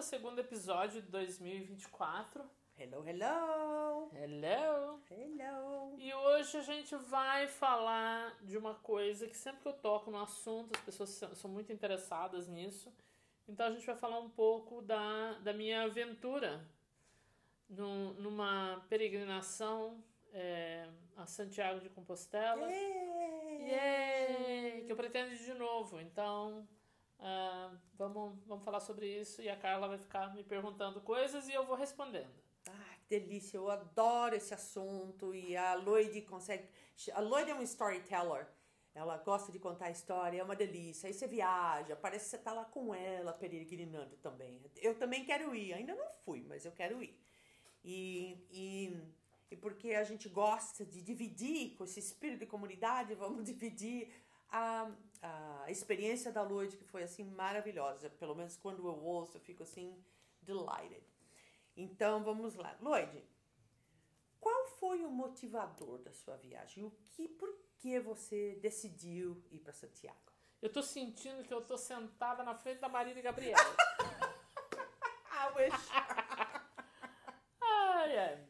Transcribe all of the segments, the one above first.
volta, segundo episódio de 2024. Hello, hello! Hello! Hello! E hoje a gente vai falar de uma coisa que sempre que eu toco no assunto, as pessoas são muito interessadas nisso. Então a gente vai falar um pouco da, da minha aventura num, numa peregrinação é, a Santiago de Compostela. Yay! Yay! Que eu pretendo ir de novo. Então uh, vamos, vamos falar sobre isso e a Carla vai ficar me perguntando coisas e eu vou respondendo. Ah, que delícia, eu adoro esse assunto e a Lloyd consegue. A Lloyd é um storyteller. Ela gosta de contar a história, é uma delícia. Aí você viaja, parece que você está lá com ela, peregrinando também. Eu também quero ir, ainda não fui, mas eu quero ir. E, e, e porque a gente gosta de dividir com esse espírito de comunidade, vamos dividir a, a experiência da Lloyd, que foi assim maravilhosa. Pelo menos quando eu ouço, eu fico assim delighted. Então vamos lá. Lloyd, qual foi o motivador da sua viagem? O que, por que você decidiu ir para Santiago? Eu tô sentindo que eu tô sentada na frente da Maria e Gabriela. I wish. ai, ai.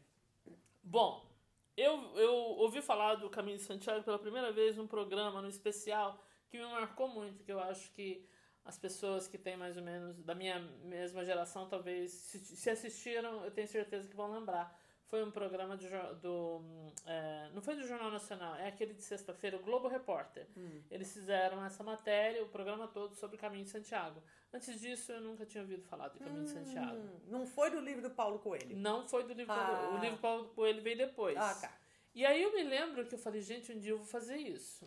Bom, eu, eu ouvi falar do Caminho de Santiago pela primeira vez num programa, no especial, que me marcou muito, que eu acho que as pessoas que têm mais ou menos da minha mesma geração, talvez, se, assistiram, eu tenho certeza que vão lembrar. Foi um programa do. do é, não foi do Jornal Nacional, é aquele de sexta-feira, o Globo Repórter. Hum. Eles fizeram essa matéria, o programa todo sobre o Caminho de Santiago. Antes disso, eu nunca tinha ouvido falar do Caminho hum, de Santiago. Não foi do livro do Paulo Coelho? Não foi do livro ah. Paulo, O livro do Paulo Coelho veio depois. Ah, tá. E aí eu me lembro que eu falei, gente, um dia eu vou fazer isso.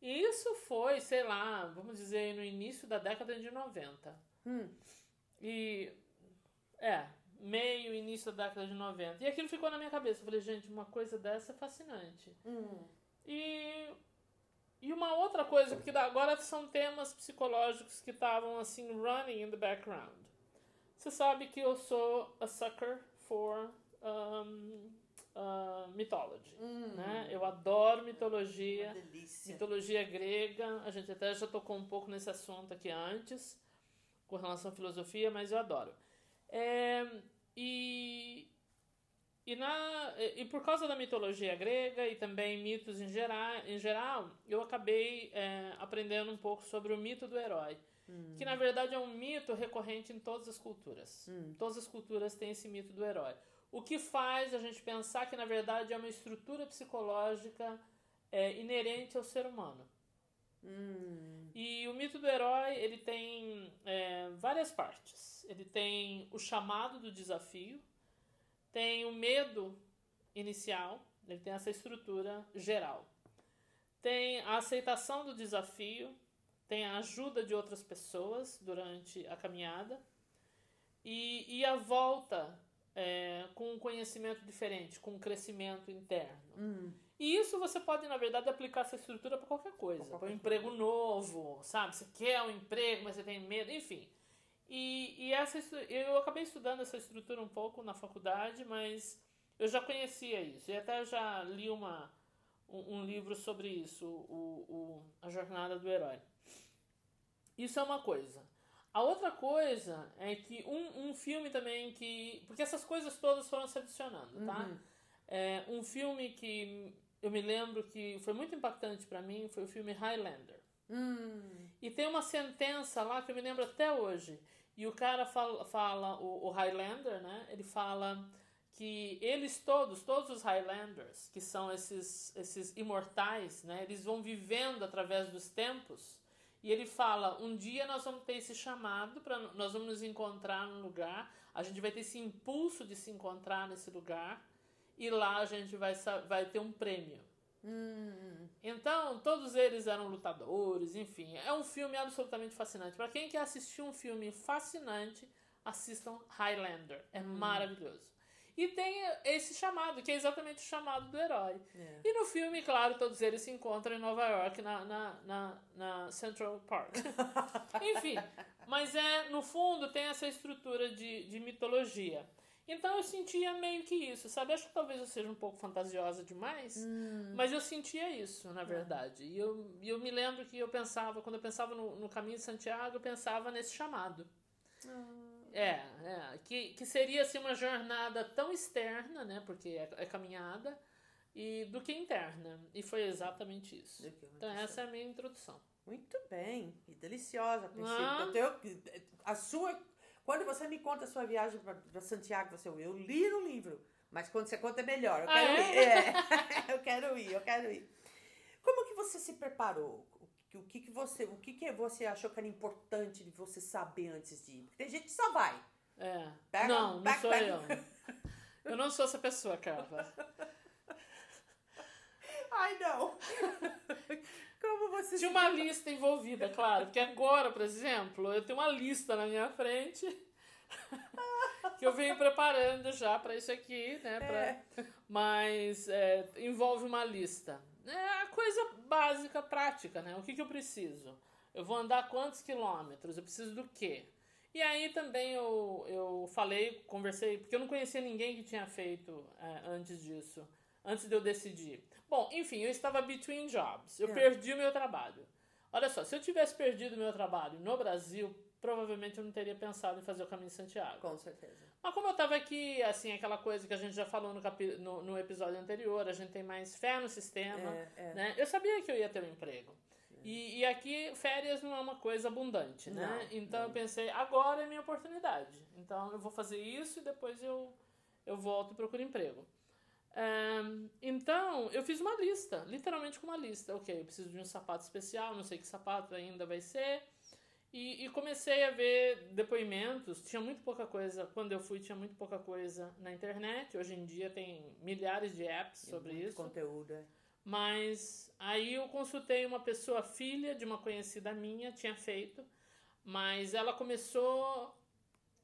Isso foi, sei lá, vamos dizer, no início da década de 90. Hum. E. É, meio, início da década de 90. E aquilo ficou na minha cabeça. Eu falei, gente, uma coisa dessa é fascinante. Hum. E. E uma outra coisa, porque agora são temas psicológicos que estavam assim, running in the background. Você sabe que eu sou a sucker for um, uh, mythology. Hum. Né? Eu adoro mitologia. Mitologia grega. A gente até já tocou um pouco nesse assunto aqui antes, com relação à filosofia, mas eu adoro. É, e, e, na, e por causa da mitologia grega e também mitos em geral, em geral eu acabei é, aprendendo um pouco sobre o mito do herói. Hum. Que na verdade é um mito recorrente em todas as culturas. Hum. Todas as culturas têm esse mito do herói. O que faz a gente pensar que, na verdade, é uma estrutura psicológica é, inerente ao ser humano. Hum. E o mito do herói ele tem é, várias partes. Ele tem o chamado do desafio, tem o medo inicial, ele tem essa estrutura geral. Tem a aceitação do desafio, tem a ajuda de outras pessoas durante a caminhada e, e a volta é, com um conhecimento diferente, com um crescimento interno. Hum. E isso você pode, na verdade, aplicar essa estrutura para qualquer coisa. Para um emprego novo, sabe? Você quer um emprego, mas você tem medo, enfim. E, e essa, eu acabei estudando essa estrutura um pouco na faculdade, mas eu já conhecia isso. E até já li uma, um, um livro sobre isso, o, o, A Jornada do Herói. Isso é uma coisa. A outra coisa é que um, um filme também que. Porque essas coisas todas foram se adicionando, tá? Uhum. É, um filme que eu me lembro que foi muito impactante para mim foi o filme Highlander. Hum. E tem uma sentença lá que eu me lembro até hoje. E o cara fala, fala o, o Highlander, né? Ele fala que eles todos, todos os Highlanders, que são esses, esses imortais, né? Eles vão vivendo através dos tempos e ele fala: um dia nós vamos ter esse chamado, para nós vamos nos encontrar num lugar, a gente vai ter esse impulso de se encontrar nesse lugar, e lá a gente vai, vai ter um prêmio. Hum. Então, todos eles eram lutadores, enfim. É um filme absolutamente fascinante. Para quem quer assistir um filme fascinante, assistam Highlander. É hum. maravilhoso. E tem esse chamado, que é exatamente o chamado do herói. É. E no filme, claro, todos eles se encontram em Nova York, na, na, na, na Central Park. Enfim, mas é no fundo tem essa estrutura de, de mitologia. Então eu sentia meio que isso, sabe? Acho que talvez eu seja um pouco fantasiosa demais, hum. mas eu sentia isso, na verdade. E eu, eu me lembro que eu pensava, quando eu pensava no, no caminho de Santiago, eu pensava nesse chamado. É, é. Que, que seria assim, uma jornada tão externa, né? Porque é, é caminhada, e do que interna. E foi exatamente isso. Então essa é a minha introdução. Muito bem. E deliciosa, Priscila. Ah. a sua, quando você me conta a sua viagem para Santiago, você, eu li no livro. Mas quando você conta é melhor. Eu ah, quero é? ir. É. eu quero ir, eu quero ir. Como que você se preparou? O que, que você, o que, que você achou que era importante de você saber antes de ir? Porque tem gente que só vai. É. Pega, não, não sou eu. Eu não sou essa pessoa, Carla. Ai, não. Como você Tinha uma lista envolvida, claro. Porque agora, por exemplo, eu tenho uma lista na minha frente que eu venho preparando já para isso aqui, né? Pra... É. Mas é, envolve uma lista. É a coisa básica, prática, né? O que, que eu preciso? Eu vou andar quantos quilômetros? Eu preciso do quê? E aí também eu, eu falei, conversei, porque eu não conhecia ninguém que tinha feito é, antes disso, antes de eu decidir. Bom, enfim, eu estava between jobs. Eu é. perdi o meu trabalho. Olha só, se eu tivesse perdido o meu trabalho no Brasil, provavelmente eu não teria pensado em fazer o caminho de Santiago. Com certeza. Mas como eu estava aqui, assim, aquela coisa que a gente já falou no, capi no, no, episódio anterior, a gente tem mais fé no sistema, é, é. né? Eu sabia que eu ia ter um emprego. E, e, aqui férias não é uma coisa abundante, né? Não, então não. eu pensei, agora é minha oportunidade. Então eu vou fazer isso e depois eu, eu volto e procuro emprego. Um, então eu fiz uma lista, literalmente com uma lista. Ok, eu preciso de um sapato especial, não sei que sapato ainda vai ser. E, e, comecei a ver depoimentos. Tinha muito pouca coisa. Quando eu fui, tinha muito pouca coisa na internet. Hoje em dia tem milhares de apps sobre muito isso. conteúdo. É. Mas aí eu consultei uma pessoa, filha de uma conhecida minha, tinha feito. Mas ela começou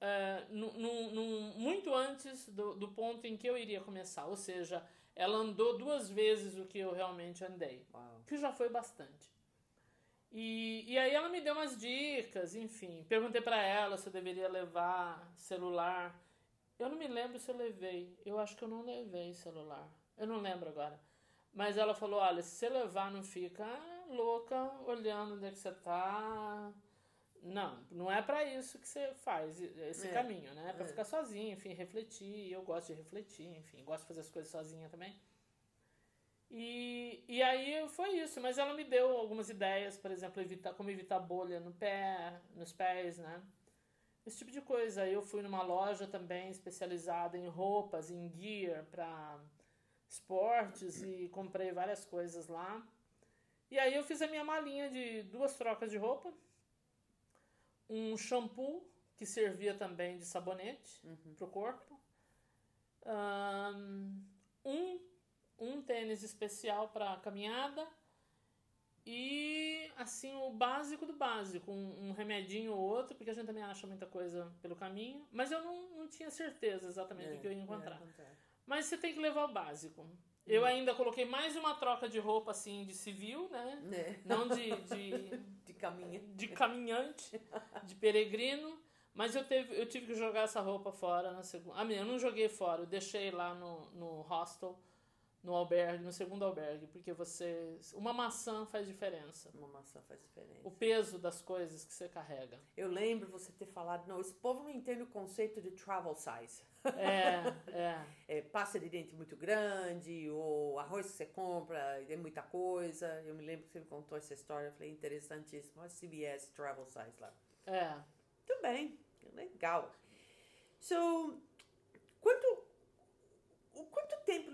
uh, num, num, muito antes do, do ponto em que eu iria começar. Ou seja, ela andou duas vezes o que eu realmente andei. Uau. Que já foi bastante. E, e aí ela me deu umas dicas, enfim. Perguntei para ela se eu deveria levar celular. Eu não me lembro se eu levei. Eu acho que eu não levei celular. Eu não lembro agora. Mas ela falou: olha, se você levar, não fica louca olhando onde é que você tá. Não, não é para isso que você faz esse é. caminho, né? É pra é. ficar sozinha, enfim, refletir. Eu gosto de refletir, enfim, gosto de fazer as coisas sozinha também. E, e aí foi isso, mas ela me deu algumas ideias, por exemplo, evitar, como evitar bolha no pé, nos pés, né? Esse tipo de coisa. Aí eu fui numa loja também especializada em roupas, em gear para esportes e comprei várias coisas lá. E aí eu fiz a minha malinha de duas trocas de roupa, um shampoo que servia também de sabonete uhum. para o corpo, um um tênis especial para caminhada e assim o básico do básico, um, um, remedinho ou outro, porque a gente também acha muita coisa pelo caminho, mas eu não, não tinha certeza exatamente é, do que eu ia encontrar. É, mas você tem que levar o básico. Eu hum. ainda coloquei mais uma troca de roupa assim de civil, né? É. Não de de, de, caminha. de caminhante, de peregrino. Mas eu, teve, eu tive que jogar essa roupa fora na segunda. Ah, eu não joguei fora, eu deixei lá no, no hostel no albergue, no segundo albergue, porque você. Uma maçã faz diferença. Uma maçã faz diferença. O peso das coisas que você carrega. Eu lembro você ter falado, não, esse povo não entende o conceito de travel size. É, é. é pasta de dente muito grande, ou arroz que você compra, é muita coisa. Eu me lembro que você me contou essa história, eu falei, interessantíssimo. A CBS Travel Size lá. É. Muito bem, legal. So, quanto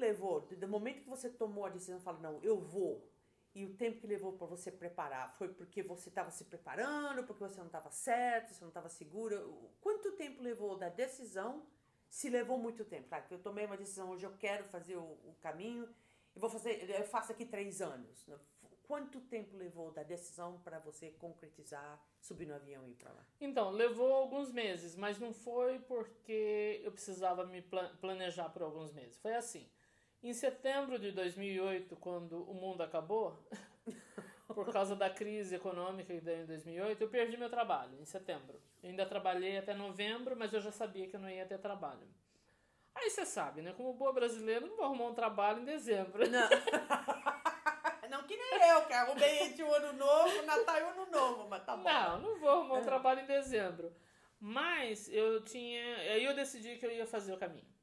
levou do momento que você tomou a decisão e falou, não, eu vou, e o tempo que levou para você preparar? Foi porque você estava se preparando, porque você não estava certo, você não estava segura? Quanto tempo levou da decisão? Se levou muito tempo, claro, que eu tomei uma decisão hoje, eu quero fazer o, o caminho, eu vou fazer, eu faço aqui três anos. Né? Quanto tempo levou da decisão para você concretizar, subir no avião e ir para lá? Então, levou alguns meses, mas não foi porque eu precisava me planejar por alguns meses. Foi assim. Em setembro de 2008, quando o mundo acabou, por causa da crise econômica que deu em 2008, eu perdi meu trabalho em setembro. Eu ainda trabalhei até novembro, mas eu já sabia que eu não ia ter trabalho. Aí você sabe, né? Como boa brasileira, não vou arrumar um trabalho em dezembro. Não. não que nem eu, que arrumei entre o ano novo, Natal e o ano novo, mas tá bom. Não, não vou arrumar um trabalho em dezembro. Mas eu tinha. Aí eu decidi que eu ia fazer o caminho.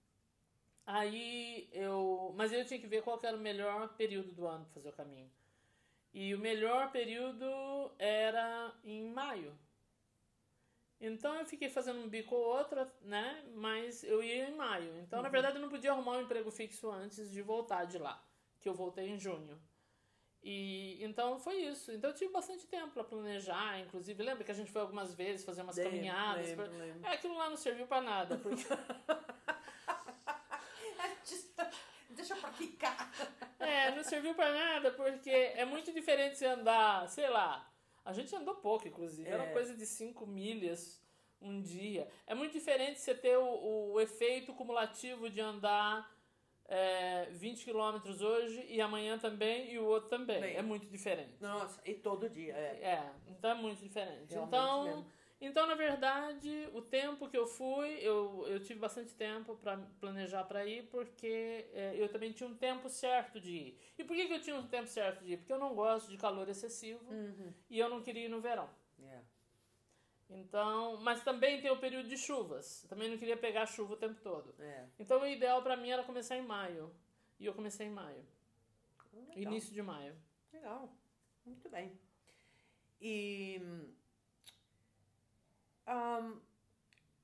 Aí eu. Mas eu tinha que ver qual era o melhor período do ano para fazer o caminho. E o melhor período era em maio. Então eu fiquei fazendo um bico ou outro, né? Mas eu ia em maio. Então, uhum. na verdade, eu não podia arrumar um emprego fixo antes de voltar de lá. Que eu voltei em junho. E então foi isso. Então eu tive bastante tempo para planejar, inclusive lembra que a gente foi algumas vezes fazer umas lembro, caminhadas. Lembro, pra... lembro. É, aquilo lá não serviu para nada, porque É, não serviu para nada, porque é muito diferente você andar, sei lá. A gente andou pouco, inclusive. É. Era coisa de 5 milhas um dia. É muito diferente você ter o, o efeito cumulativo de andar é, 20 quilômetros hoje e amanhã também e o outro também. Bem, é muito diferente. Nossa, e todo dia. É, é então é muito diferente. Realmente então, mesmo. Então, na verdade, o tempo que eu fui, eu, eu tive bastante tempo para planejar para ir, porque é, eu também tinha um tempo certo de ir. E por que, que eu tinha um tempo certo de ir? Porque eu não gosto de calor excessivo uhum. e eu não queria ir no verão. Yeah. Então, mas também tem o período de chuvas. Também não queria pegar chuva o tempo todo. É. Então, o ideal para mim era começar em maio. E eu comecei em maio. Legal. Início de maio. Legal. Muito bem. E um,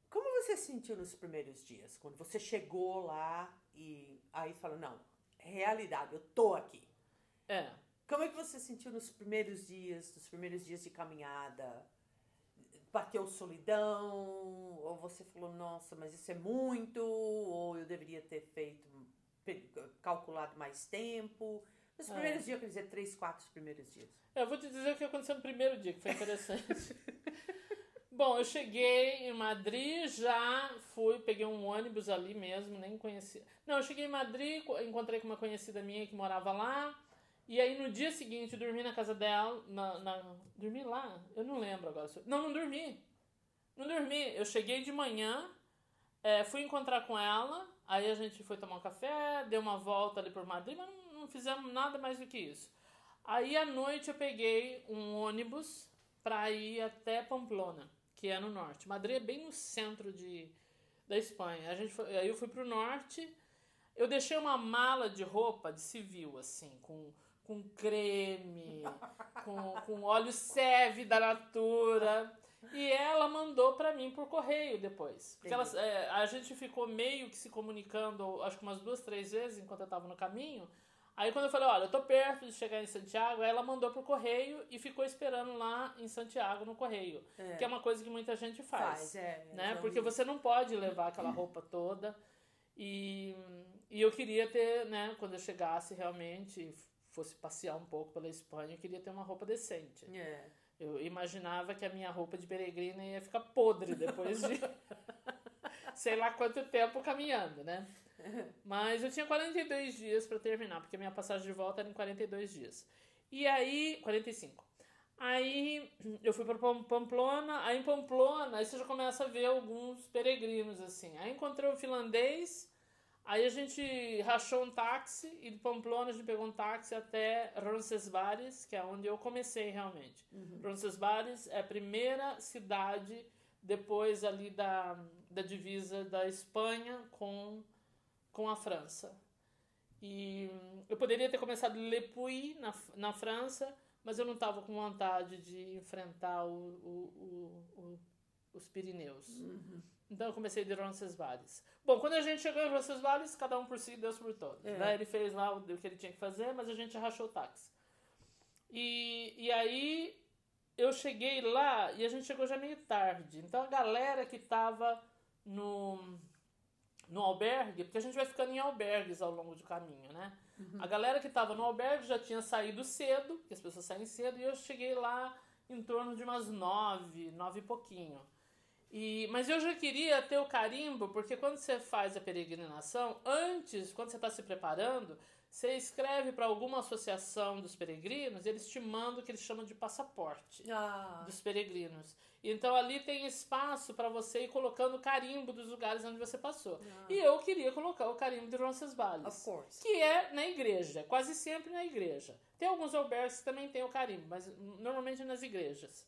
como você sentiu nos primeiros dias? Quando você chegou lá e aí falou, não, realidade, eu tô aqui. É. Como é que você sentiu nos primeiros dias, nos primeiros dias de caminhada? bateu solidão, ou você falou, nossa, mas isso é muito, ou eu deveria ter feito, calculado mais tempo. Nos é. primeiros dias, quer dizer, três, quatro primeiros dias. É, eu vou te dizer o que aconteceu no primeiro dia, que foi interessante. Bom, eu cheguei em Madrid, já fui, peguei um ônibus ali mesmo, nem conhecia. Não, eu cheguei em Madrid, encontrei com uma conhecida minha que morava lá. E aí no dia seguinte dormi na casa dela, na, na, dormi lá? Eu não lembro agora. Não, não dormi. Não dormi. Eu cheguei de manhã, é, fui encontrar com ela, aí a gente foi tomar um café, deu uma volta ali por Madrid, mas não, não fizemos nada mais do que isso. Aí à noite eu peguei um ônibus para ir até Pamplona, que é no norte. Madrid é bem no centro de, da Espanha. A gente foi, aí eu fui pro norte. Eu deixei uma mala de roupa de civil, assim, com com creme, com, com óleo seve da Natura. E ela mandou para mim por correio depois. Porque ela, é, a gente ficou meio que se comunicando, acho que umas duas, três vezes enquanto eu tava no caminho. Aí quando eu falei, olha, eu tô perto de chegar em Santiago, ela mandou por correio e ficou esperando lá em Santiago no correio. É. Que é uma coisa que muita gente faz. faz é, né? Porque você não pode levar aquela roupa toda. E, e eu queria ter, né, quando eu chegasse realmente, fosse passear um pouco pela Espanha, eu queria ter uma roupa decente. É. Eu imaginava que a minha roupa de peregrina ia ficar podre depois de sei lá quanto tempo caminhando, né? Mas eu tinha 42 dias para terminar, porque a minha passagem de volta era em 42 dias. E aí, 45. Aí eu fui para Pamplona, aí em Pamplona, aí você já começa a ver alguns peregrinos assim. Aí encontrei um finlandês Aí a gente rachou um táxi e de Pamplona a gente pegou um táxi até Roncesvalles, que é onde eu comecei realmente. Uhum. Roncesvalles é a primeira cidade depois ali da, da divisa da Espanha com, com a França. E eu poderia ter começado Le Puy, na, na França, mas eu não estava com vontade de enfrentar o, o, o, os Pirineus. Uhum. Então eu comecei de Roncesvalles. Bom, quando a gente chegou em Roncesvalles, cada um por si, Deus por todos. É. Né? Ele fez lá o, o que ele tinha que fazer, mas a gente rachou o táxi. E, e aí eu cheguei lá e a gente chegou já meio tarde. Então a galera que tava no, no albergue, porque a gente vai ficando em albergues ao longo do caminho, né? Uhum. A galera que tava no albergue já tinha saído cedo, porque as pessoas saem cedo, e eu cheguei lá em torno de umas nove, nove e pouquinho. E, mas eu já queria ter o carimbo, porque quando você faz a peregrinação, antes, quando você está se preparando, você escreve para alguma associação dos peregrinos, eles te mandam o que eles chamam de passaporte ah. dos peregrinos. Então ali tem espaço para você ir colocando o carimbo dos lugares onde você passou. Ah. E eu queria colocar o carimbo de Roncesvalles, que é na igreja, quase sempre na igreja. Tem alguns albergues que também tem o carimbo, mas normalmente nas igrejas.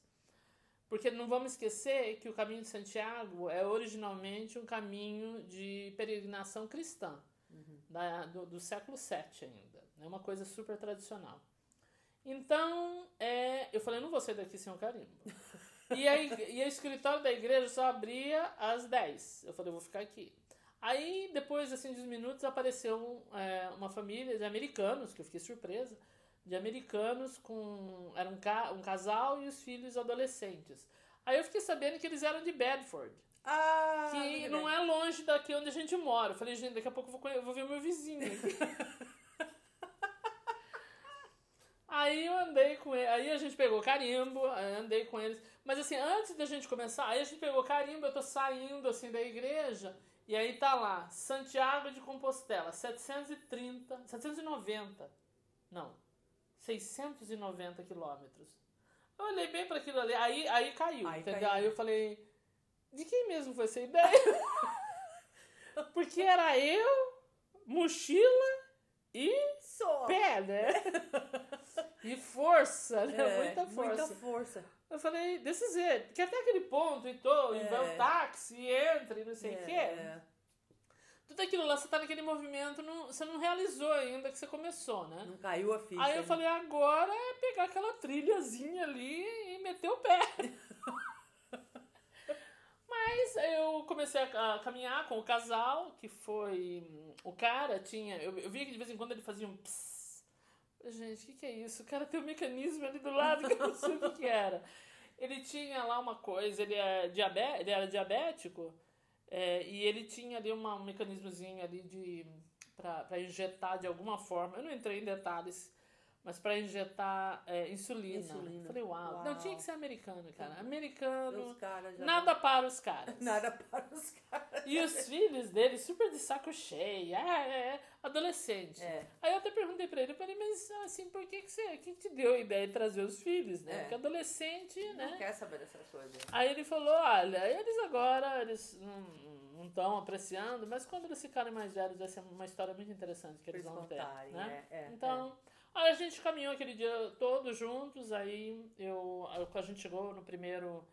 Porque não vamos esquecer que o caminho de Santiago é originalmente um caminho de peregrinação cristã, da, do, do século VII ainda. É uma coisa super tradicional. Então, é, eu falei, não vou sair daqui sem o carimbo. E, aí, e o escritório da igreja só abria às 10. Eu falei, eu vou ficar aqui. Aí, depois assim, uns minutos, apareceu é, uma família de americanos, que eu fiquei surpresa, de americanos com. Era um, ca, um casal e os filhos adolescentes. Aí eu fiquei sabendo que eles eram de Bedford. Ah, Que não é longe daqui onde a gente mora. Eu falei, gente, daqui a pouco eu vou, eu vou ver meu vizinho. Aí eu andei com ele, aí a gente pegou carimbo, andei com eles. Mas assim, antes da gente começar, aí a gente pegou carimbo, eu tô saindo assim da igreja, e aí tá lá, Santiago de Compostela, 730, 790, não, 690 quilômetros. Eu olhei bem para aquilo ali, aí, aí caiu, Aí entendeu? caiu. Aí eu falei, de quem mesmo foi essa ideia? Porque era eu, mochila e Só. pé, né? E força, né? É, muita força. Muita força. Eu falei, desse jeito. Que até aquele ponto, e tô, e É. vai o táxi, e entra, e não sei o É, quê. é. Tudo aquilo lá, você tá naquele movimento, não, você não realizou ainda que você começou, né? Não caiu a ficha. Aí eu né? falei, agora é pegar aquela trilhazinha ali e meter o pé. Mas eu comecei a, caminhar com o casal, que foi. O cara tinha. Eu, eu via que de vez em quando ele fazia um psss. Gente, o que, que é isso? O cara tem um mecanismo ali do lado que eu não sei o que, que era. Ele tinha lá uma coisa, ele, é ele era diabético, é, e ele tinha ali uma, um mecanismozinho ali de. Pra, pra injetar de alguma forma. Eu não entrei em detalhes. Mas pra injetar é, insulina. Insulina. Falei, uau. Não, Uau. tinha que ser americano, cara. Americano, nada para os caras. Nada para os caras. E os filhos dele, super de saco cheio, é, é, é, adolescente. É. Aí eu até perguntei pra ele, eu falei, mas assim, por que, que você. que te deu a ideia de trazer os filhos, né? É. Porque adolescente, Não né? quer saber dessas coisas. Aí ele falou, olha, eles agora, eles não estão apreciando, mas quando eles ficarem mais velhos vai ser uma história muito interessante que eles eles vão ter. contarem, Né? é, é, então, aí a gente caminhou aquele dia todo juntos, aí eu, a gente chegou no primeiro.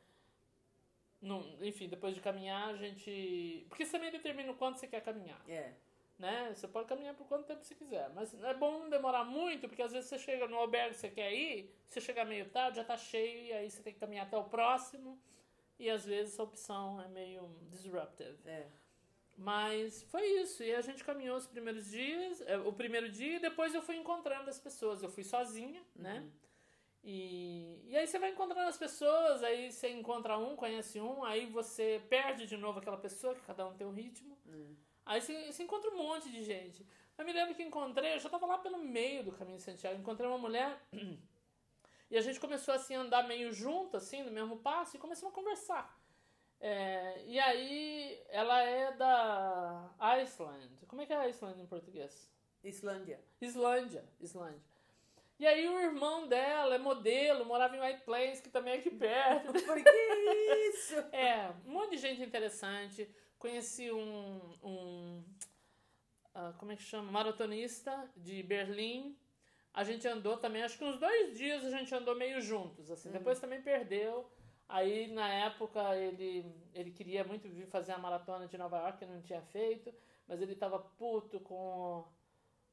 No, enfim, depois de caminhar, a gente. Porque você também determina o quanto você quer caminhar. É. Né? Você pode caminhar por quanto tempo você quiser. Mas é bom não demorar muito, porque às vezes você chega no albergue que você quer ir, você chega meio tarde, já tá cheio, e aí você tem que caminhar até o próximo. E às vezes essa opção é meio disruptive. É. Mas foi isso. E a gente caminhou os primeiros dias, é, o primeiro dia, e depois eu fui encontrando as pessoas. Eu fui sozinha, né? E, e aí você vai encontrando as pessoas, aí você encontra um, conhece um, aí você perde de novo aquela pessoa, que cada um tem um ritmo. Aí você, você encontra um monte de gente. Eu me lembro que encontrei, eu já tava lá pelo meio do caminho de Santiago, encontrei uma mulher e a gente começou assim a andar meio junto, assim, no mesmo passo, e começamos a conversar. É, e aí ela é da Iceland. Como é que é Iceland em português? Islândia. Islândia, Islândia. E aí o irmão dela é modelo, morava em White Plains, que também é aqui perto. Por que isso? É, um monte de gente interessante. Conheci um, um ah, como é que chama? Maratonista de Berlim. A gente andou também, acho que uns dois dias a gente andou meio juntos, assim. Depois também perdeu. Aí, na época, ele, ele queria muito vir fazer a maratona de Nova York, que não tinha feito. Mas ele tava puto com...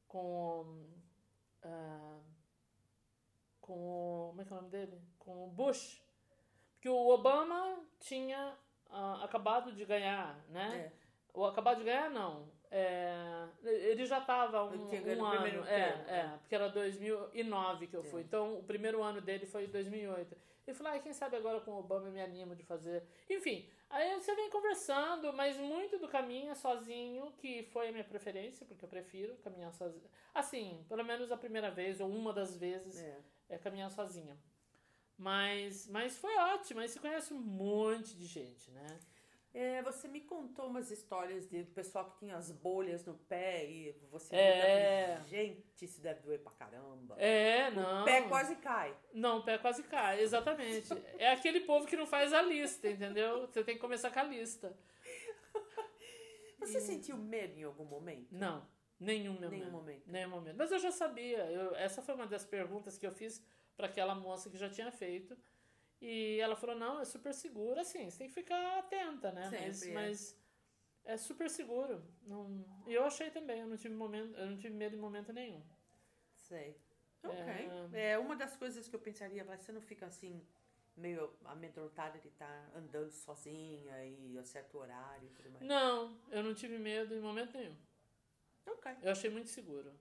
com... ah, com o... como é que é o nome dele? Com o Bush. Porque o Obama tinha ah, acabado de ganhar, né? É. Ou acabado de ganhar, não. É, ele já estava um, um no ano. É, é, né? porque era 2009 que eu fui. É. Então, o primeiro ano dele foi em 2008. Ele falou, ah, quem sabe agora com o Obama eu me animo de fazer. Enfim, aí você vem conversando, mas muito do caminho é sozinho, que foi a minha preferência, porque eu prefiro caminhar sozinho. Assim, pelo menos a primeira vez, ou uma das vezes, É. é caminhar sozinha. Mas, mas foi ótimo, aí você conhece um monte de gente, né? É, você me contou umas histórias de pessoal que tinha as bolhas no pé e você É. aquele, gente, isso deve doer pra caramba. É, não. O pé quase cai. Não, o pé quase cai, exatamente. É aquele povo que não faz a lista, entendeu? Você tem que começar com a lista. Você sentiu medo em algum momento? Não, nenhum momento. Nenhum momento. Nenhum momento. Mas eu já sabia. Eu, essa foi uma das perguntas que eu fiz para aquela moça que já tinha feito. E ela falou, não, é super seguro, assim, você tem que ficar atenta, né? Sempre, mas, é. mas é super seguro. Não... E eu achei também, eu não tive momento, eu não tive medo em momento nenhum. Sei. Ok. É, uma das coisas que eu pensaria, mas você não fica assim, meio amedrontada de estar andando sozinha e a certo horário e tudo mais? Não, eu não tive medo em momento nenhum. Ok. Eu achei muito seguro.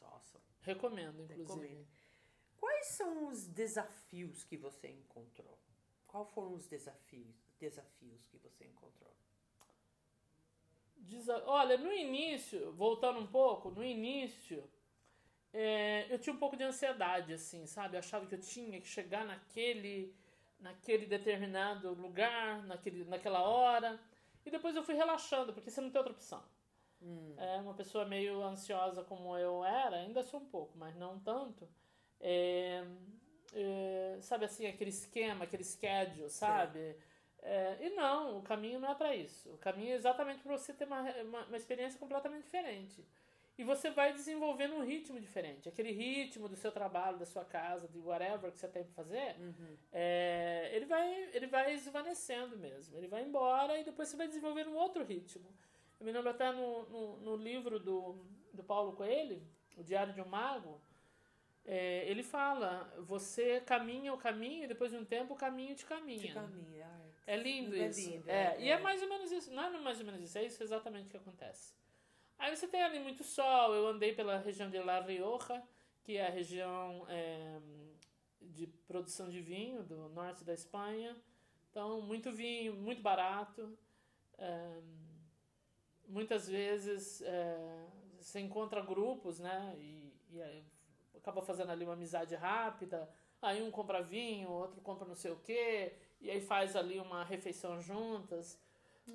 Awesome. Recomendo, inclusive. Recomendo. Quais são os desafios que você encontrou? Qual foram os desafios, desafios que você encontrou? Desa- Olha, no início, voltando um pouco, no início, é, eu tinha um pouco de ansiedade, assim, sabe? Eu achava que eu tinha que chegar naquele, naquele determinado lugar, naquele, naquela hora. E depois eu fui relaxando, porque você não tem outra opção. É uma pessoa meio ansiosa como eu era, ainda sou um pouco, mas não tanto. É, é, sabe assim, aquele esquema, aquele schedule, sabe? É, e não, o caminho não é para isso. O caminho é exatamente para você ter uma, uma, uma experiência completamente diferente. E você vai desenvolvendo um ritmo diferente. Aquele ritmo do seu trabalho, da sua casa, de whatever que você tem para fazer, é, ele, vai, ele vai esvanecendo mesmo. Ele vai embora e depois você vai desenvolvendo um outro ritmo. Eu me lembro até no, no, no livro do, do Paulo Coelho, O Diário de um Mago, é, ele fala, você caminha o caminho e depois de um tempo o caminho te caminha. De caminho. ai, É lindo É isso. lindo, é, é, E é é. mais ou menos isso. Não é mais ou menos isso, é isso exatamente o que acontece. Aí você tem ali muito sol. Eu andei pela região de La Rioja, que é a região é, de produção de vinho do norte da Espanha. Então, muito vinho, muito barato. É, muitas vezes é, você encontra grupos, né? E, e acaba fazendo ali uma amizade rápida. Aí um compra vinho, outro compra não sei o quê. E aí faz ali uma refeição juntas.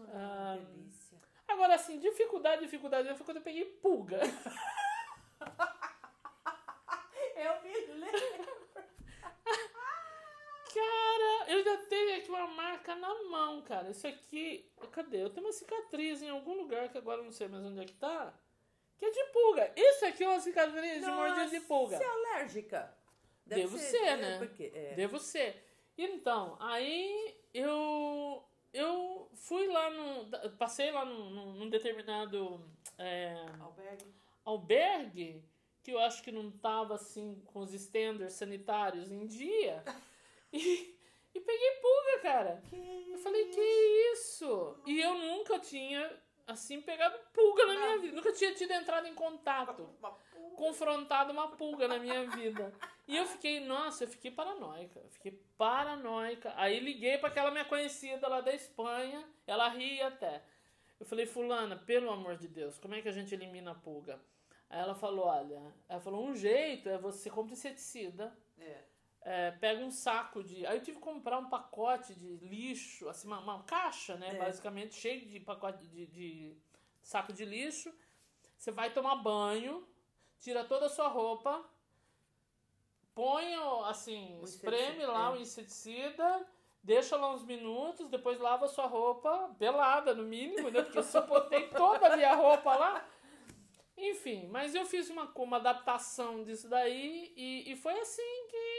Ah, Ah, delícia. Agora, assim, dificuldade, dificuldade, foi quando eu peguei pulga. Eu me lembro. Cara, eu já tenho aqui uma marca na mão, cara. Isso aqui. Cadê? Eu tenho uma cicatriz em algum lugar que agora eu não sei mais onde é que tá. Que é de pulga. Isso aqui é uma cicatriz de mordida de pulga. Você é alérgica? Devo ser, né? Porque, é. Devo ser. Então, aí eu eu fui lá no. Passei lá num, num- determinado é, Albergue. albergue que eu acho que não tava assim com os standards sanitários em dia. E, e peguei pulga, cara. Eu falei, que isso? E eu nunca tinha, assim, pegado pulga na minha vida. Nunca tinha tido entrado em contato, confrontado uma pulga na minha vida. E eu fiquei, nossa, eu fiquei paranoica. Eu fiquei paranoica. Aí liguei para aquela minha conhecida lá da Espanha. Ela ria até. Eu falei, fulana, pelo amor de Deus, como é que a gente elimina a pulga? Aí ela falou, olha, ela falou, um jeito é você compra inseticida, É. é, pega um saco de. Aí eu tive que comprar um pacote de lixo, assim, uma, uma caixa, né? É. Basicamente, cheio de pacote de, de saco de lixo. Você vai tomar banho, tira toda a sua roupa, põe, assim, O espreme lá é. o inseticida, deixa lá uns minutos, depois lava a sua roupa, pelada no mínimo, né? Porque eu botei toda a minha roupa lá. Enfim, mas eu fiz uma, uma adaptação disso daí e, e foi assim que,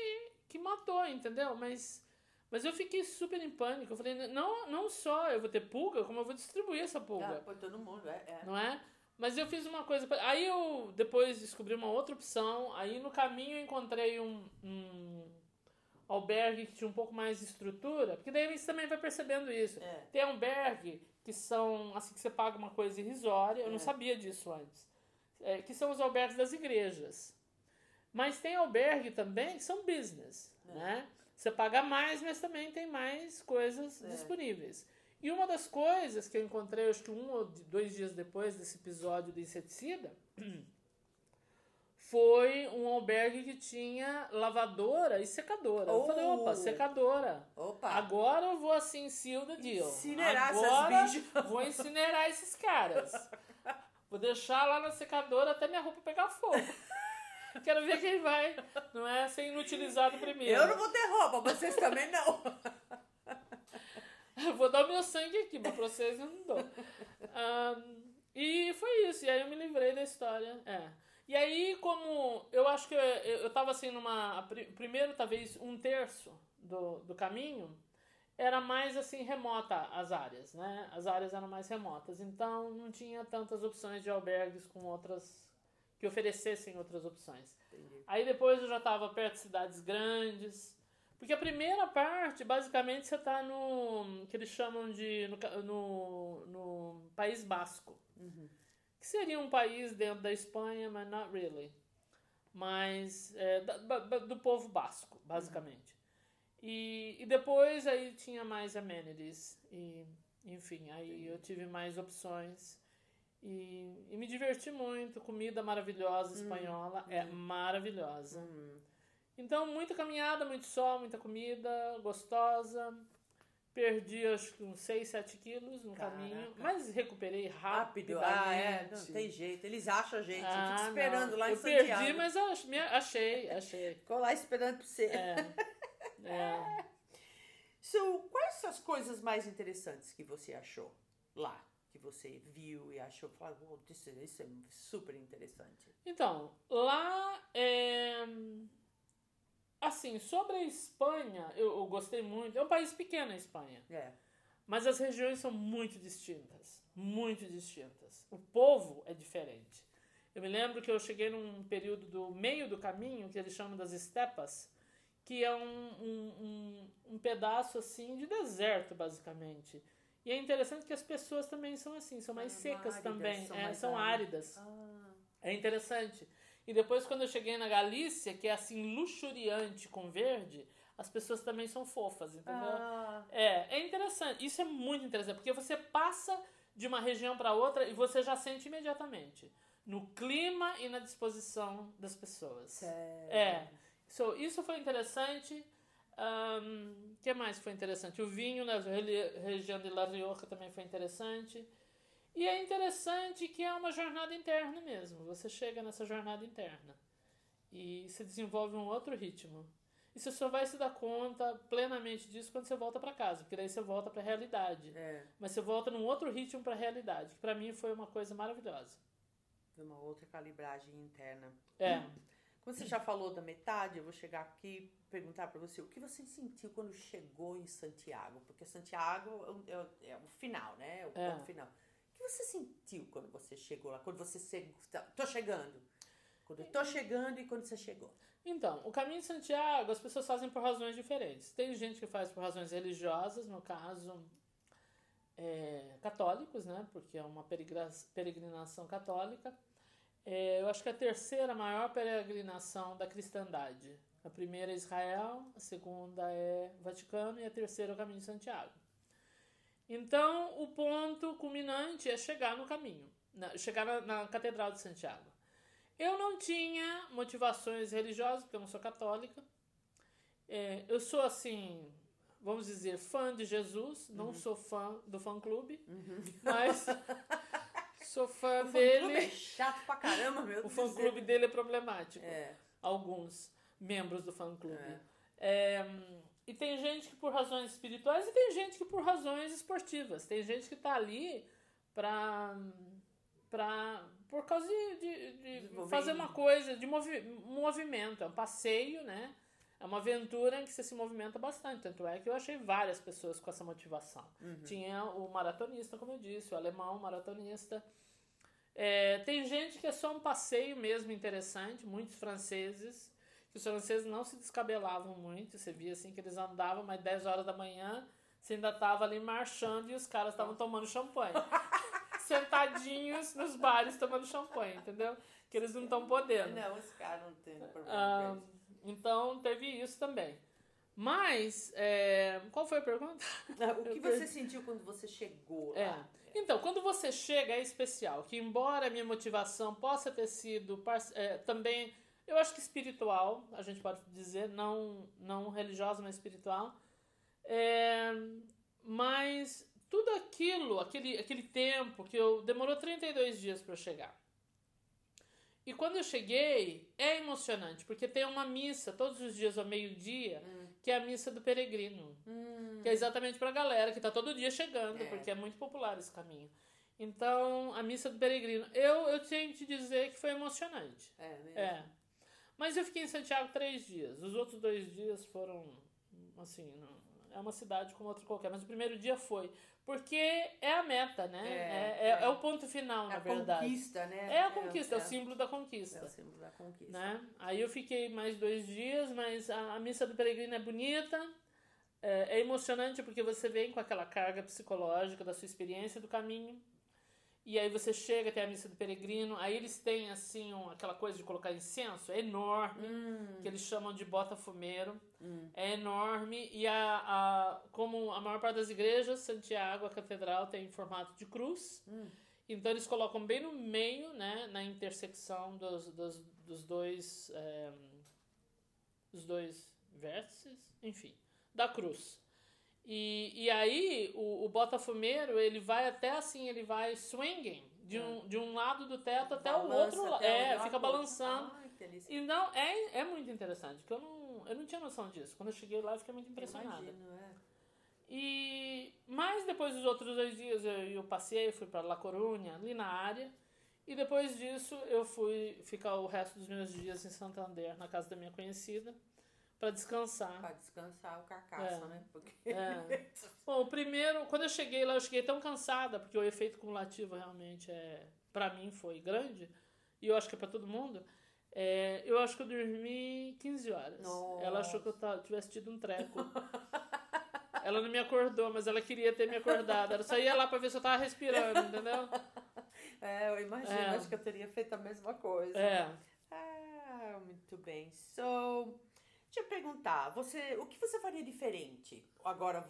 que matou, entendeu? Mas, mas eu fiquei super em pânico. Eu falei, não, não só eu vou ter pulga, como eu vou distribuir essa pulga Ah, por todo mundo, é. é. não é? Mas eu fiz uma coisa. pra- Aí eu depois descobri uma outra opção. Aí no caminho eu encontrei um, um albergue que tinha um pouco mais de estrutura. Porque daí você também vai percebendo isso. É. Tem albergue que são assim que você paga uma coisa irrisória. Eu não É. sabia disso antes. É, que são os albergues das igrejas. Mas tem albergue também que são business, É. né? Você paga mais, mas também tem mais coisas É. disponíveis. E uma das coisas que eu encontrei, acho que um ou dois dias depois desse episódio do inseticida, foi um albergue que tinha lavadora e secadora. Eu falei, Oh! opa, secadora. Opa. Agora eu vou assim, seal the deal. Incinerar essas Agora bichas. vou incinerar esses caras. Vou deixar lá na secadora até minha roupa pegar fogo. Quero ver quem vai, não é, ser inutilizado primeiro. Eu não vou ter roupa, vocês também não. Eu vou dar o meu sangue aqui, mas pra vocês eu não dou. Ahn, e foi isso, e aí eu me livrei da história. É. E aí, como eu acho que eu, eu tava assim numa. Primeiro, talvez um terço do, do caminho era mais assim remota as áreas, né? As áreas eram mais remotas, então não tinha tantas opções de albergues com outras que oferecessem outras opções. Entendi. Aí depois eu já estava perto de cidades grandes, porque a primeira parte, basicamente, você está no que eles chamam de no, no, no País Basco, uhum. que seria um país dentro da Espanha, mas not really, mas é, da, do povo basco, basicamente. Uhum. E, e depois aí tinha mais amenities e enfim, aí eu tive mais opções. E, e me diverti muito. Comida maravilhosa hum, espanhola hum, é hum. maravilhosa. Hum. Então, muita caminhada, muito sol, muita comida gostosa. Perdi acho que uns 6, 7 quilos no Caraca. caminho, mas recuperei rápido. Ah, é, não tem jeito. Eles acham a gente. Ah, eu fico esperando não. lá em eu Santiago. Eu perdi, mas achei, achei. Ficou lá esperando pra você. É. é. So, quais as coisas mais interessantes que você achou lá? Que você viu e achou, falou, isso, isso é super interessante? Então, lá é... Assim, sobre a Espanha, eu, eu, gostei muito. É um país pequeno a Espanha. É. Mas as regiões são muito distintas. Muito distintas. O povo é diferente. Eu me lembro que eu cheguei num período do meio do caminho, que eles chamam das estepas, que é um, um, um, um pedaço assim de deserto, basicamente. E é interessante que as pessoas também são assim, são mais secas áridas, também, são, é, são áridas. Ah. É interessante. E depois, quando eu cheguei na Galícia, que é assim, luxuriante com verde, as pessoas também são fofas, entendeu? Ah. É, é interessante. Isso é muito interessante, porque você passa de uma região para outra e você já sente imediatamente no clima e na disposição das pessoas. Sério? É. So, isso foi interessante. O um, que mais foi interessante? O vinho na região de La Rioja também foi interessante. E é interessante que é uma jornada interna mesmo. Você chega nessa jornada interna e se desenvolve um outro ritmo. E você só vai se dar conta plenamente disso quando você volta para casa, porque daí você volta para a realidade. É. Mas você volta num outro ritmo para a realidade, que para mim foi uma coisa maravilhosa. Uma outra calibragem interna. É. Como você já falou da metade, eu vou chegar aqui perguntar para você o que você sentiu quando chegou em Santiago, porque Santiago é, é, é o final, né? É o é. ponto final. O que você sentiu quando você chegou lá? Quando você chegou, tá, tô chegando. Quando eu tô chegando e quando você chegou. Então, o caminho de Santiago as pessoas fazem por razões diferentes. Tem gente que faz por razões religiosas, no caso é, católicos, né? Porque é uma peregrinação católica. É, eu acho que a terceira maior peregrinação da cristandade. A primeira é Israel, a segunda é Vaticano e a terceira é o Caminho de Santiago. Então, o ponto culminante é chegar no caminho, chegar na, na Catedral de Santiago. Eu não tinha motivações religiosas, porque eu não sou católica. É, eu sou, assim, vamos dizer, fã de Jesus, não uhum. sou fã do fã-clube, uhum. mas sou fã o dele. É chato pra caramba, meu Deus. O fã-clube dele é problemático. É. Alguns membros do fã-clube. É. É, e tem gente que por razões espirituais e tem gente que por razões esportivas. Tem gente que tá ali pra. pra por causa de, de, de fazer uma coisa, de movi movimento. É um passeio, né? É uma aventura em que você se movimenta bastante. Tanto é que eu achei várias pessoas com essa motivação. Uhum. Tinha o maratonista, como eu disse, o alemão maratonista. É, tem gente que é só um passeio mesmo interessante, muitos franceses os franceses não se descabelavam muito, você via assim que eles andavam, mas 10 horas da manhã você ainda tava ali marchando e os caras estavam tomando champanhe. Sentadinhos nos bares tomando champanhe, entendeu? Que eles não estão podendo. Não, os caras não têm problema. Ah, então teve isso também. Mas, é... qual foi a pergunta? O que você sentiu quando você chegou lá? É. Então, quando você chega é especial. Que embora a minha motivação possa ter sido é, também eu acho que espiritual, a gente pode dizer, não, não religiosa, mas espiritual. É, mas tudo aquilo, aquele, aquele tempo que eu demorou 32 dias para chegar. E quando eu cheguei, é emocionante, porque tem uma missa todos os dias ao meio-dia, hum. que é a missa do peregrino. Hum. Que é exatamente para a galera que está todo dia chegando, é. porque é muito popular esse caminho. Então, a missa do peregrino. Eu, eu tenho que te dizer que foi emocionante. É, mesmo. É. Mas eu fiquei em Santiago três dias. Os outros dois dias foram, assim, não, é uma cidade como outra qualquer. Mas o primeiro dia foi. Porque é a meta, né? É, É, é, é. é o ponto final, É na a verdade. conquista, né? É a conquista, é, é, o símbolo da conquista. É o símbolo da conquista. né? Aí eu fiquei mais dois dias, mas a, a missa do peregrino é bonita, é, é emocionante porque você vem com aquela carga psicológica da sua experiência do caminho. E aí você chega até a missa do peregrino, aí eles têm assim um- aquela coisa de colocar incenso, é enorme, Hum, que eles chamam de bota fumeiro, hum. é enorme e a, a como a maior parte das igrejas, Santiago, a catedral tem formato de cruz. Hum. Então eles colocam bem no meio, né, na intersecção dos, dos, dos dois é, dos dois vértices, enfim, da cruz. E, e aí o, o botafumeiro ele vai até assim, ele vai swinging de um, de um lado do teto até o Balança outro, o é, lado. fica balançando. Ai, delícia. E não, é, é muito interessante, porque eu não, eu não tinha noção disso. Quando eu cheguei lá, eu fiquei muito impressionada. Imagino, é. E mas depois dos outros dois dias eu, eu passei, fui para La Coruña, ali na área. E depois disso eu fui ficar o resto dos meus dias em Santander, na casa da minha conhecida, para descansar. Pra descansar o carcaço, É. né? Porque... É. Bom, o primeiro, quando eu cheguei lá, eu cheguei tão cansada, porque o efeito cumulativo realmente é, para mim foi grande, e eu acho que é para todo mundo. É, eu acho que eu dormi 15 horas. Nossa. Ela achou que eu tivesse tido um treco. ela não me acordou, mas ela queria ter me acordado. Ela só ia lá pra ver se eu tava respirando, entendeu? É, eu imagino, É. acho que eu teria feito a mesma coisa. É. Ah, muito bem. So, deixa eu perguntar, você, o que você faria diferente agora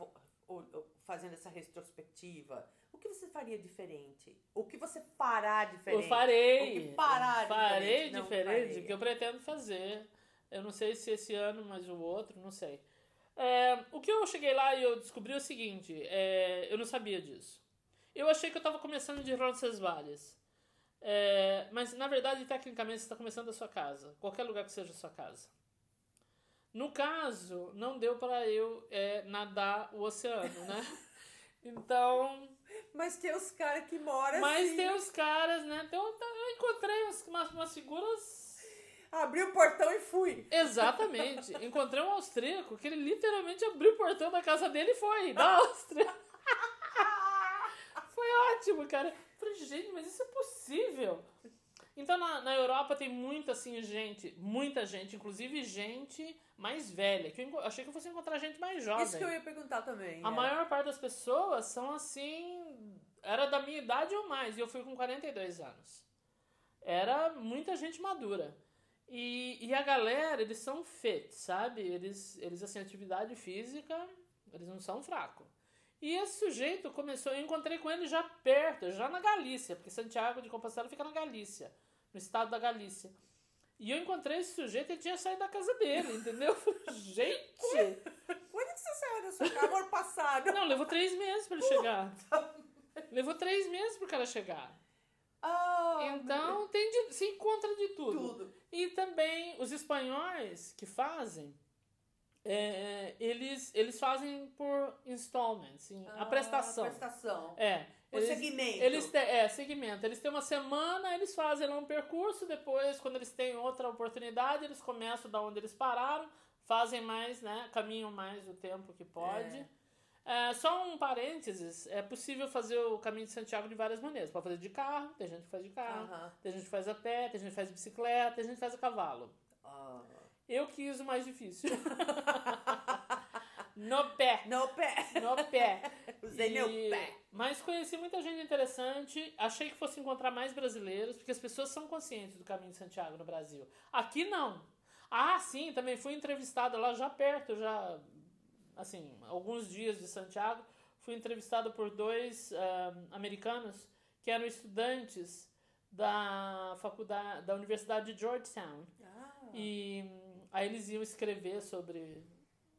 fazendo essa retrospectiva? O que você faria diferente? O que você fará diferente? Eu farei. O que parar Farei diferente, diferente, o que eu pretendo fazer. Eu não sei se esse ano, mas o outro, não sei. É, o que eu cheguei lá e eu descobri é o seguinte: é, eu não sabia disso. Eu achei que eu estava começando de Roncesvalles. É, mas, na verdade, tecnicamente, você está começando da sua casa. Qualquer lugar que seja a sua casa. No caso, não deu para eu é, nadar o oceano, né? Então, Mas tem os caras que moram mas assim. tem os caras, né? Então eu encontrei umas, umas figuras. Abri o portão e fui. Exatamente. Encontrei um austríaco que ele literalmente abriu o portão da casa dele e foi, da Áustria. Foi ótimo, cara. Falei, gente, mas isso é possível. Então na, na Europa tem muita assim gente, muita gente, inclusive gente mais velha. Que eu achei que eu fosse encontrar gente mais jovem. Isso que eu ia perguntar também. A é. maior parte das pessoas são assim. Era da minha idade ou mais, e eu fui com 42 anos. Era muita gente madura. E, e a galera, eles são fit, sabe? Eles, eles, assim, atividade física, eles não são fracos. E esse sujeito começou, eu encontrei com ele já perto, já na Galícia, porque Santiago de Compostela fica na Galícia, no estado da Galícia. E eu encontrei esse sujeito, ele tinha saído da casa dele, entendeu? Gente! Quando que você saiu da sua casa ano passado? Não, levou três meses pra ele chegar. Levou três meses pro cara chegar. Ah, Então, tem de, se encontra de tudo. tudo. E também os espanhóis que fazem, é, eles, eles fazem por installments, a Ah, prestação. prestação. É. O Eles, segmento. eles têm, é, segmento. Eles têm uma semana, eles fazem lá um percurso, depois, quando eles têm outra oportunidade, eles começam da onde eles pararam, fazem mais, né? Caminham mais o tempo que pode. É, só um parênteses, é possível fazer o caminho de Santiago de várias maneiras. Pode fazer de carro, tem gente que faz de carro, tem gente que faz a pé, tem gente que faz de bicicleta, tem gente que faz a cavalo. Ah. Eu quis o mais difícil. no pé. No pé. No pé. Usei meu pé. Mas conheci muita gente interessante. Achei que fosse encontrar mais brasileiros, porque as pessoas são conscientes do caminho de Santiago no Brasil. Aqui não. Ah, sim, também fui entrevistada lá já perto, já assim, alguns dias de Santiago. Fui entrevistada por dois ah, americanos que eram estudantes da faculdade, da Universidade de Georgetown. Ah. E aí eles iam escrever sobre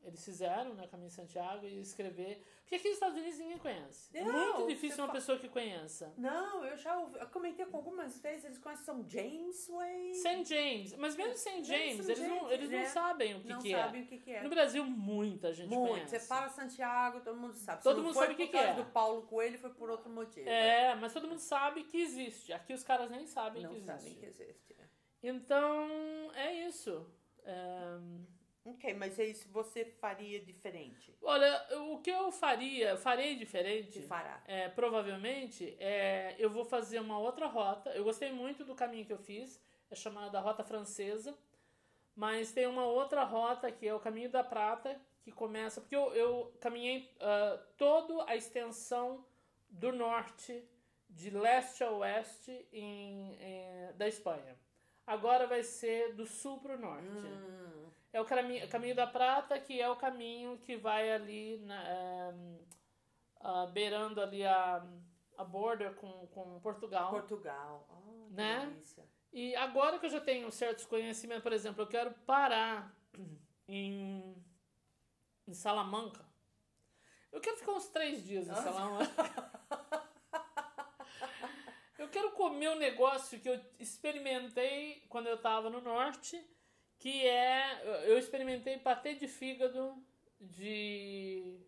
eles fizeram, né, Caminho de Santiago, e escrever. Porque aqui nos Estados Unidos ninguém conhece. É Não, muito difícil uma fa- pessoa que conheça. Não, eu já ouvi, eu comentei com algumas vezes, eles conhecem São James Way. St. James, mas mesmo St. James, St. eles, não, James, eles não né? sabem o que, não que sabem é. o que, que é. No Brasil, muita gente Muito. conhece. Você fala Santiago, todo mundo sabe. Todo não mundo sabe o que que é. do Paulo Coelho, foi por outro motivo. É, mas todo mundo sabe que existe. Aqui os caras nem sabem não que existe. sabem que existe. né? Então, é isso. É, Ok, mas é isso você faria diferente Olha, o que eu faria, farei diferente, de fará. é, provavelmente, é, eu vou fazer uma outra rota. Eu gostei muito do caminho que eu fiz, é chamada Rota Francesa, mas tem uma outra rota que é o Caminho da Prata, que começa. Porque eu, eu caminhei ah, toda a extensão do norte, de leste a oeste, em, em- da Espanha. Agora vai ser do sul para o norte. Hum, É o caminho, caminho da Prata, que é o caminho que vai ali na, ah, beirando ali a, a border com, com Portugal. Portugal. Que Né? delícia. E agora que eu já tenho certos conhecimentos, por exemplo, eu quero parar em, em Salamanca. Eu quero ficar uns três dias em. Salamanca. Eu quero comer um negócio que eu experimentei quando eu estava no norte, que é. Eu experimentei patê de fígado de.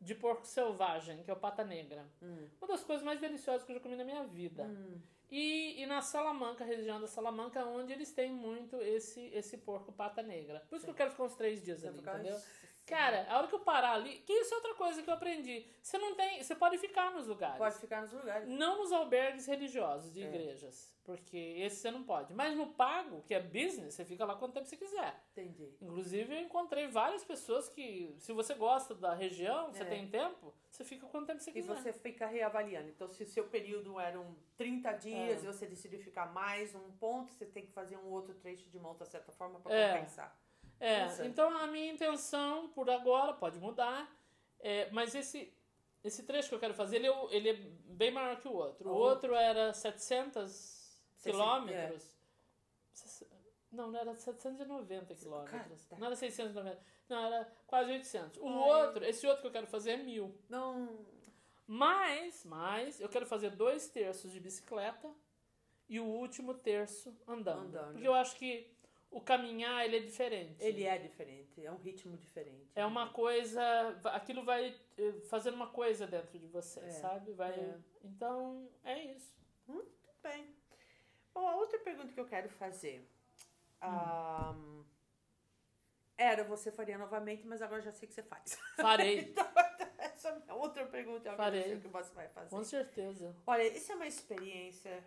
de porco selvagem, que é o pata negra. Hum, Uma das coisas mais deliciosas que eu já comi na minha vida. hum. E, e na Salamanca, região da Salamanca, onde eles têm muito esse, esse porco pata negra. Por isso que eu quero ficar uns três dias Você ali, entendeu? Cara, a hora que eu parar ali, que isso é outra coisa que eu aprendi. Você não tem, você pode ficar nos lugares. Pode ficar nos lugares. Não nos albergues religiosos de É. igrejas, porque esse você não pode. Mas no pago, que é business, você fica lá quanto tempo você quiser. Entendi. Inclusive, eu encontrei várias pessoas que, se você gosta da região, você É. tem tempo, você fica quanto tempo você E quiser. você fica reavaliando. Então, se o seu período eram 30 dias É. e você decidiu ficar mais um ponto, você tem que fazer um outro trecho de uma outra certa forma para É. compensar. É, então a minha intenção por agora pode mudar, é, mas esse esse trecho que eu quero fazer, ele, é ele é bem maior que o outro. O Oh. outro era 700 Sessenta- quilômetros. Sess- Não, não era 790 quilômetros. Não era 690. Não, era quase 800. O Ai. outro, esse outro que eu quero fazer é mil. Não. Mas, mas, eu quero fazer dois terços de bicicleta e o último terço andando. Andando. Porque eu acho que o caminhar, ele é diferente. Ele é diferente, é um ritmo diferente. É uma coisa. Aquilo vai eh, fazendo uma coisa dentro de você, É, sabe? Vai, é. Então, é isso. Muito bem. Bom, a outra pergunta que eu quero fazer. Hum. ahm, era você faria novamente, mas agora já sei que você faz. Farei, então, essa é outra pergunta. Eu Farei. sei o que você vai fazer. com certeza. Olha, isso é uma experiência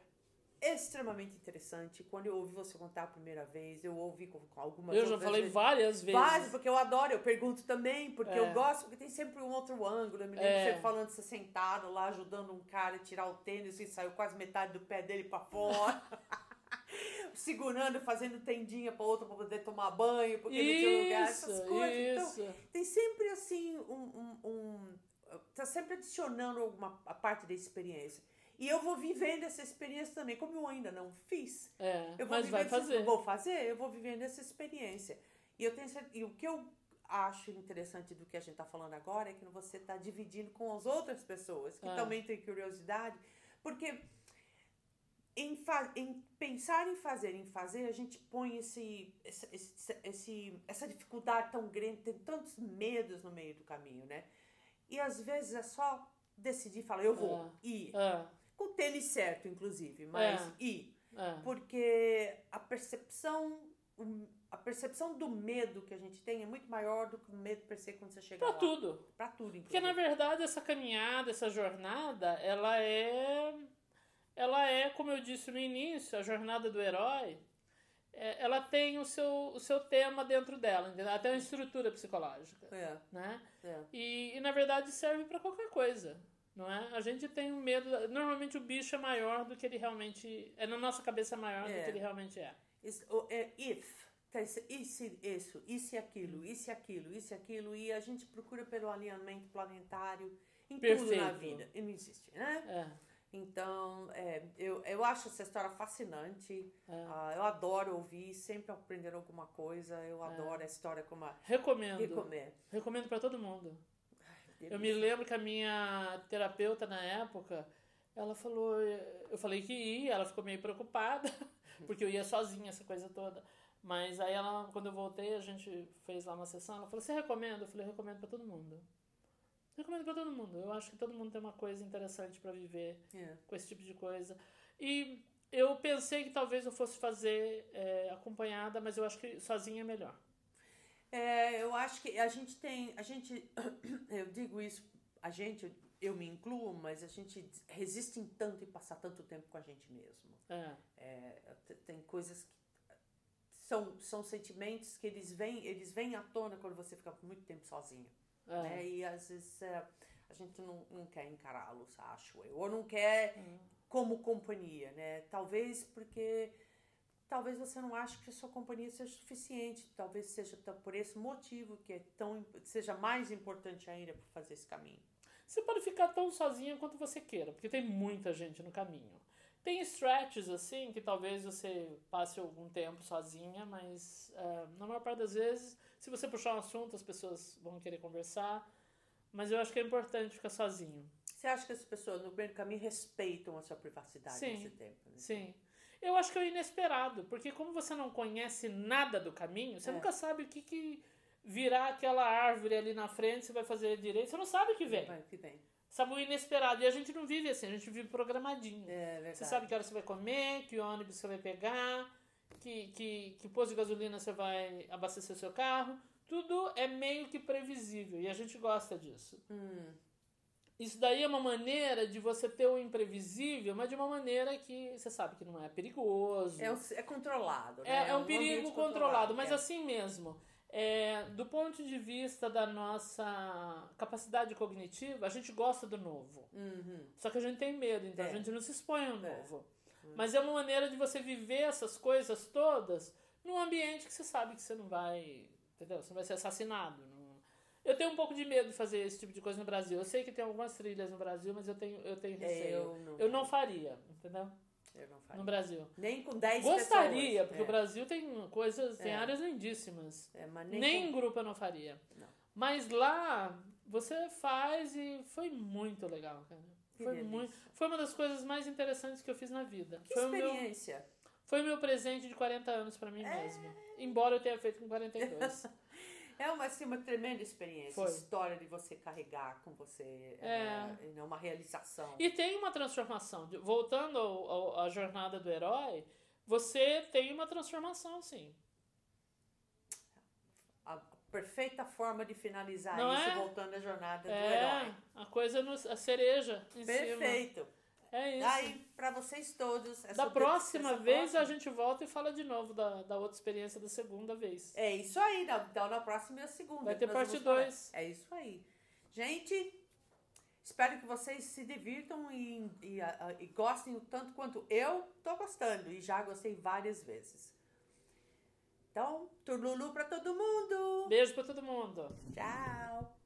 extremamente interessante. Quando eu ouvi você contar a primeira vez, eu ouvi com, com algumas eu já falei vezes. várias vezes. Várias, porque eu adoro, eu pergunto também, porque É. eu gosto, porque tem sempre um outro ângulo. Eu me lembro É. você falando, você sentado lá, ajudando um cara a tirar o tênis e saiu quase metade do pé dele pra fora. Segurando, fazendo tendinha pra outro pra poder tomar banho, porque não tinha lugar, essas Isso, coisas. Então, isso. tem sempre assim um, um, um- tá sempre adicionando alguma a parte da experiência. E eu vou vivendo essa experiência também, como eu ainda não fiz. É, Eu vou mas vai fazer. eu vou fazer, eu vou vivendo essa experiência. E eu tenho cer- e o que eu acho interessante do que a gente está falando agora é que você está dividindo com as outras pessoas que Ah. também têm curiosidade, porque em, em pensar em fazer, em fazer, a gente põe esse, esse, esse- esse- essa dificuldade tão grande, tem tantos medos no meio do caminho, né? E às vezes é só decidir, falar, eu vou, Ah. ir. É, Com o tênis certo, inclusive, mas É. ir. é. Porque a percepção, a percepção do medo que a gente tem é muito maior do que o medo per se quando você chega Pra lá. tudo. Pra tudo, inclusive. Porque na verdade essa caminhada, essa jornada, ela é ela é, como eu disse no início, a jornada do herói, é, ela tem o seu, o seu tema dentro dela, entendeu? Tem uma estrutura psicológica, É, né? é. E, e na verdade serve pra qualquer coisa, não é? A gente tem um medo, normalmente o bicho é maior do que ele realmente, é na nossa cabeça maior do É. que ele realmente é. Is- o- é if. tá, Isso, isso, isso e aquilo, isso e aquilo, isso e aquilo. E a gente procura pelo alinhamento planetário em tudo na Perfeito. vida. E não existe, né? É. Então, é, eu, eu acho essa história fascinante. É. Ah, eu adoro ouvir, sempre aprender alguma coisa. Eu adoro a história como a Recomendo. recomendo. Recomendo pra todo mundo. Eu me lembro que a minha terapeuta na época, ela falou, eu falei que ia, ela ficou meio preocupada, porque eu ia sozinha, essa coisa toda. Mas aí ela, quando eu voltei, a gente fez lá uma sessão, ela falou, você recomenda? Eu falei, recomendo pra todo mundo. Recomendo pra todo mundo. Eu acho que todo mundo tem uma coisa interessante pra viver É. com esse tipo de coisa. E eu pensei que talvez eu fosse fazer é, acompanhada, mas eu acho que sozinha é melhor. É, eu acho que a gente tem, a gente, eu digo isso, a gente, eu me incluo, mas a gente resiste em tanto em passar tanto tempo com a gente mesmo. É, É, te- tem coisas que são, são sentimentos que eles vêm, eles vêm à tona quando você fica muito tempo sozinho. é. né? E às vezes é, a gente não, não quer encará-los, acho eu. Ou não quer como companhia, né? Talvez porque talvez você não ache que a sua companhia seja suficiente. Talvez seja por esse motivo que é tão, seja mais importante ainda para fazer esse caminho. Você pode ficar tão sozinha quanto você queira, porque tem muita gente no caminho. Tem stretches assim que talvez você passe algum tempo sozinha, mas é, na maior parte das vezes, se você puxar um assunto, as pessoas vão querer conversar. Mas eu acho que é importante ficar sozinho. Você acha que as pessoas no meio do caminho respeitam a sua privacidade Sim, nesse tempo? Né? Sim. Eu acho que é o inesperado, porque como você não conhece nada do caminho, você É. nunca sabe o que, que virá aquela árvore ali na frente, você vai fazer direito, você não sabe o que vem. Vai, que vem. Sabe o inesperado. E a gente não vive assim, a gente vive programadinho. É verdade. Você sabe que hora você vai comer, que ônibus você vai pegar, que, que, que posto de gasolina você vai abastecer o seu carro. Tudo é meio que previsível e a gente gosta disso. Hum, Isso daí é uma maneira de você ter o imprevisível, mas de uma maneira que você sabe que não é perigoso. é, um- é controlado, né? É, é um ambiente perigo controlado, mas é. assim mesmo. É, do ponto de vista da nossa capacidade cognitiva, a gente gosta do novo. Uhum. Só que a gente tem medo, então É. a gente não se expõe ao É. novo. Mas é uma maneira de você viver essas coisas todas num ambiente que você sabe que você não vai. Entendeu? Você não vai ser assassinado. não- Eu tenho um pouco de medo de fazer esse tipo de coisa no Brasil. Eu sei que tem algumas trilhas no Brasil, mas eu tenho, eu tenho É, receio. eu não, eu não faria, entendeu? eu não faria. No Brasil. Nem com 10 Gostaria, pessoas. porque é. o Brasil tem coisas, tem É. áreas lindíssimas. É, mas Nem, nem, em grupo eu não faria. Não. Mas lá você faz e foi muito legal, cara. Que Foi delícia. muito, foi uma das coisas mais interessantes que eu fiz na vida. Que foi o meu, experiência. foi o meu presente de 40 anos pra mim É. mesmo. Embora eu tenha feito com 42. É uma, assim, uma tremenda experiência. Foi. História de você carregar com você. É. É, uma realização. e tem uma transformação. Voltando ao- ao- à jornada do herói, você tem uma transformação, sim. A perfeita forma de finalizar Não isso, é? voltando à jornada do É, herói. a coisa, no, a cereja em cima. É isso. Daí, pra vocês todos. essa Da próxima vez a próxima- gente volta e fala de novo da, da outra experiência da segunda vez. É isso aí, na, então na próxima e a segunda. Vai ter parte vamos falar. dois. É isso aí. Gente, espero que vocês se divirtam e, e, a- a- e gostem o tanto quanto eu tô gostando. E já gostei várias vezes. Então, turlulu pra todo mundo. Beijo pra todo mundo. Tchau.